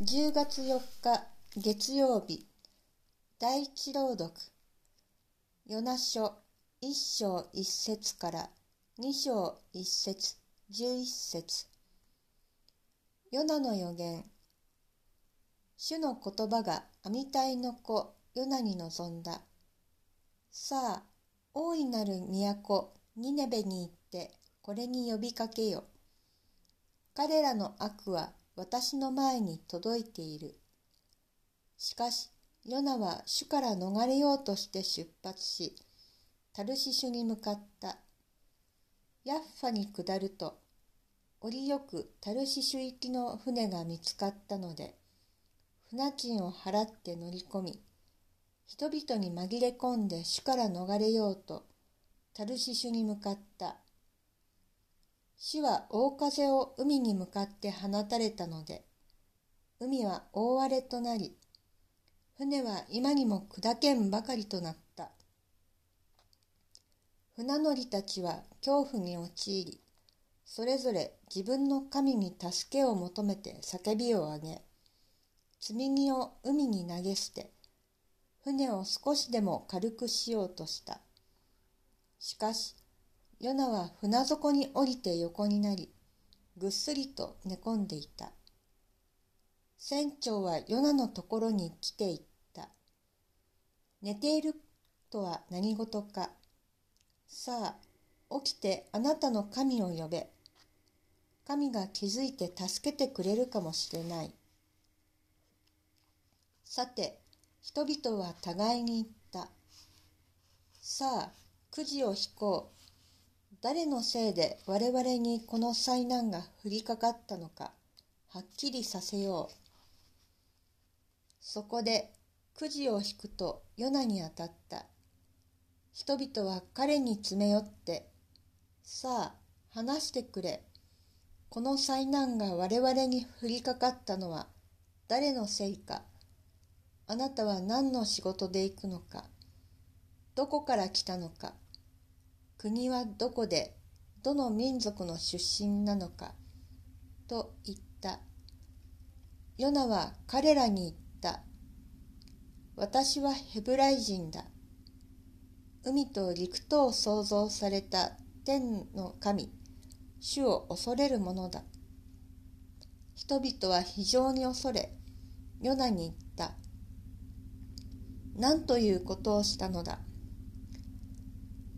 10月4日月曜日第一朗読ヨナ書1章1節から2章1節11節ヨナの予言主の言葉がアミタイの子ヨナに臨んだ。さあ大いなる都ニネベに行ってこれに呼びかけよ。彼らの悪は私の前に届いている。しかし、ヨナは主から逃れようとして出発し、タルシシュに向かった。ヤッファに下ると、折よくタルシシュ行きの船が見つかったので、船賃を払って乗り込み、人々に紛れ込んで主から逃れようと、タルシシュに向かった。死は大風を海に向かって放たれたので、海は大荒れとなり、船は今にも砕けんばかりとなった。船乗りたちは恐怖に陥り、それぞれ自分の神に助けを求めて叫びを上げ、積み荷を海に投げ捨て、船を少しでも軽くしようとした。しかし、ヨナは船底に降りて横になり、ぐっすりと寝込んでいた。船長はヨナのところに来ていった。寝ているとは何事か。さあ、起きてあなたの神を呼べ。神が気づいて助けてくれるかもしれない。さて、人々は互いに言った。さあ、くじを引こう。誰のせいで我々にこの災難が降りかかったのかはっきりさせよう。そこでくじを引くとヨナに当たった。人々は彼に詰め寄って、さあ話してくれ。この災難が我々に降りかかったのは誰のせいか。あなたは何の仕事で行くのか。どこから来たのか。国はどこでどの民族の出身なのかと言った。ヨナは彼らに言った。私はヘブライ人だ。海と陸とを創造された天の神、主を恐れるものだ。人々は非常に恐れ、ヨナに言った。何ということをしたのだ？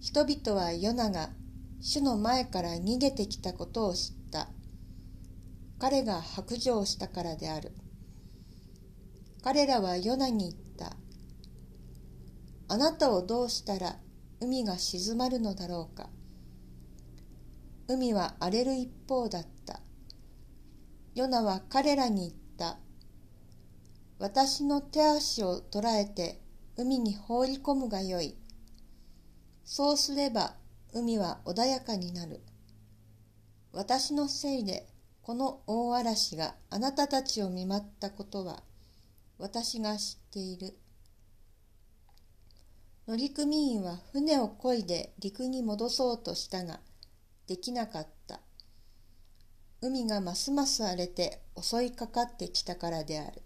人々はヨナが主の前から逃げてきたことを知った。彼が白状したからである。彼らはヨナに言った。あなたをどうしたら海が静まるのだろうか。海は荒れる一方だった。ヨナは彼らに言った。私の手足を捉えて海に放り込むがよい。そうすれば海は穏やかになる。私のせいでこの大嵐があなたたちを見舞ったことは私が知っている。乗組員は船を漕いで陸に戻そうとしたができなかった。海がますます荒れて襲いかかってきたからである。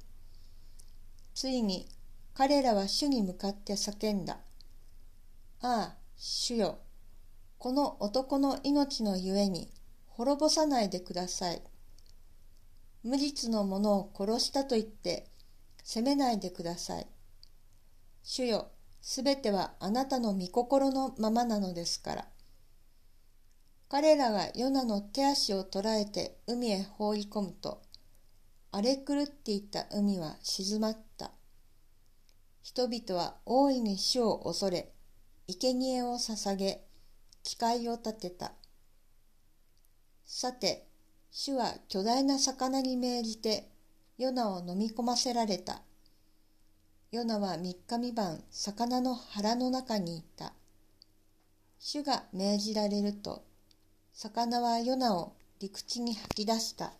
ついに彼らは主に向かって叫んだ。ああ、主よ、この男の命のゆえに滅ぼさないでください。無実の者を殺したと言って責めないでください。主よ、すべてはあなたの御心のままなのですから。彼らがヨナの手足を捉えて海へ放り込むと、荒れ狂っていた海は静まった。人々は大いに主を恐れ、生贄を捧げ、誓いを立てた。さて、主は巨大な魚に命じて、ヨナを飲み込ませられた。ヨナは三日三晩、魚の腹の中にいた。主が命じられると、魚はヨナを陸地に吐き出した。